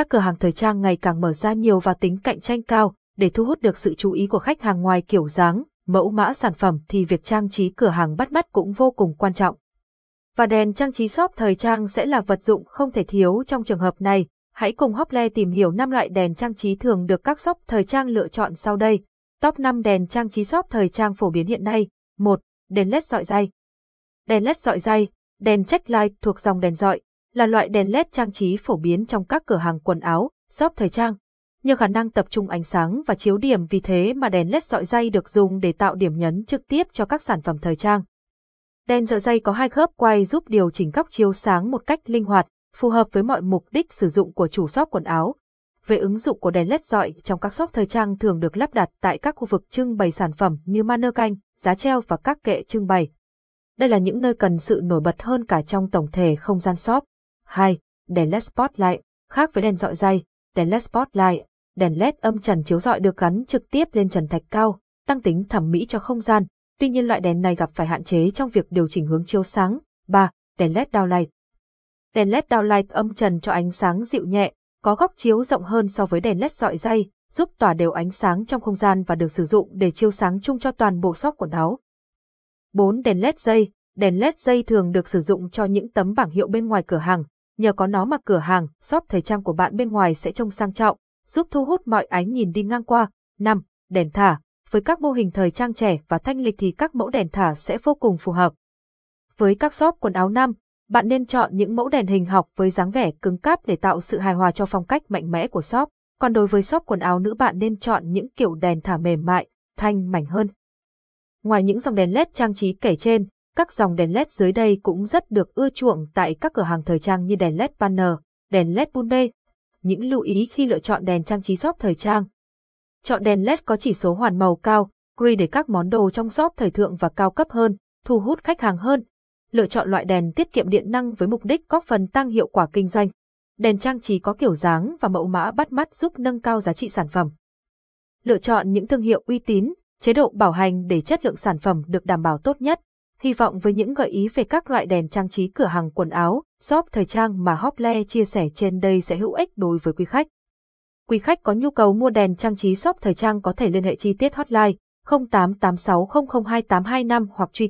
Các cửa hàng thời trang ngày càng mở ra nhiều và tính cạnh tranh cao, để thu hút được sự chú ý của khách hàng ngoài kiểu dáng, mẫu mã sản phẩm thì việc trang trí cửa hàng bắt mắt cũng vô cùng quan trọng. Và đèn trang trí shop thời trang sẽ là vật dụng không thể thiếu trong trường hợp này. Hãy cùng Hople tìm hiểu 5 loại đèn trang trí thường được các shop thời trang lựa chọn sau đây. Top 5 đèn trang trí shop thời trang phổ biến hiện nay. 1. Đèn LED dọi dây. Đèn LED dọi dây, đèn check light thuộc dòng đèn dọi, là loại đèn LED trang trí phổ biến trong các cửa hàng quần áo, shop thời trang. Nhờ khả năng tập trung ánh sáng và chiếu điểm vì thế mà đèn LED dọi dây được dùng để tạo điểm nhấn trực tiếp cho các sản phẩm thời trang. Đèn dọi dây có hai khớp quay giúp điều chỉnh góc chiếu sáng một cách linh hoạt, phù hợp với mọi mục đích sử dụng của chủ shop quần áo. Về ứng dụng của đèn LED dọi trong các shop thời trang thường được lắp đặt tại các khu vực trưng bày sản phẩm như manơ canh, giá treo và các kệ trưng bày. Đây là những nơi cần sự nổi bật hơn cả trong tổng thể không gian shop. 2. Đèn LED Spotlight, khác với đèn dọi dây, đèn LED Spotlight, đèn LED âm trần chiếu rọi được gắn trực tiếp lên trần thạch cao, tăng tính thẩm mỹ cho không gian. Tuy nhiên loại đèn này gặp phải hạn chế trong việc điều chỉnh hướng chiếu sáng. 3. Đèn LED downlight. Đèn LED downlight âm trần cho ánh sáng dịu nhẹ, có góc chiếu rộng hơn so với đèn LED dọi dây, giúp tỏa đều ánh sáng trong không gian và được sử dụng để chiếu sáng chung cho toàn bộ shop quần áo. 4. Đèn LED dây. Đèn LED dây thường được sử dụng cho những tấm bảng hiệu bên ngoài cửa hàng, nhờ có nó mà cửa hàng, shop thời trang của bạn bên ngoài sẽ trông sang trọng, giúp thu hút mọi ánh nhìn đi ngang qua. 5. Đèn thả. Với các mô hình thời trang trẻ và thanh lịch thì các mẫu đèn thả sẽ vô cùng phù hợp. Với các shop quần áo nam, bạn nên chọn những mẫu đèn hình học với dáng vẻ cứng cáp để tạo sự hài hòa cho phong cách mạnh mẽ của shop. Còn đối với shop quần áo nữ bạn nên chọn những kiểu đèn thả mềm mại, thanh mảnh hơn. Ngoài những dòng đèn LED trang trí kể trên, các dòng đèn LED dưới đây cũng rất được ưa chuộng tại các cửa hàng thời trang như đèn LED banner, đèn LED bulbe. Những lưu ý khi lựa chọn đèn trang trí shop thời trang. Chọn đèn LED có chỉ số hoàn màu cao, grid để các món đồ trong shop thời thượng và cao cấp hơn, thu hút khách hàng hơn. Lựa chọn loại đèn tiết kiệm điện năng với mục đích góp phần tăng hiệu quả kinh doanh. Đèn trang trí có kiểu dáng và mẫu mã bắt mắt giúp nâng cao giá trị sản phẩm. Lựa chọn những thương hiệu uy tín, chế độ bảo hành để chất lượng sản phẩm được đảm bảo tốt nhất. Hy vọng với những gợi ý về các loại đèn trang trí cửa hàng quần áo, shop thời trang mà Hople chia sẻ trên đây sẽ hữu ích đối với quý khách. Quý khách có nhu cầu mua đèn trang trí shop thời trang có thể liên hệ chi tiết hotline 0886002825 hoặc truy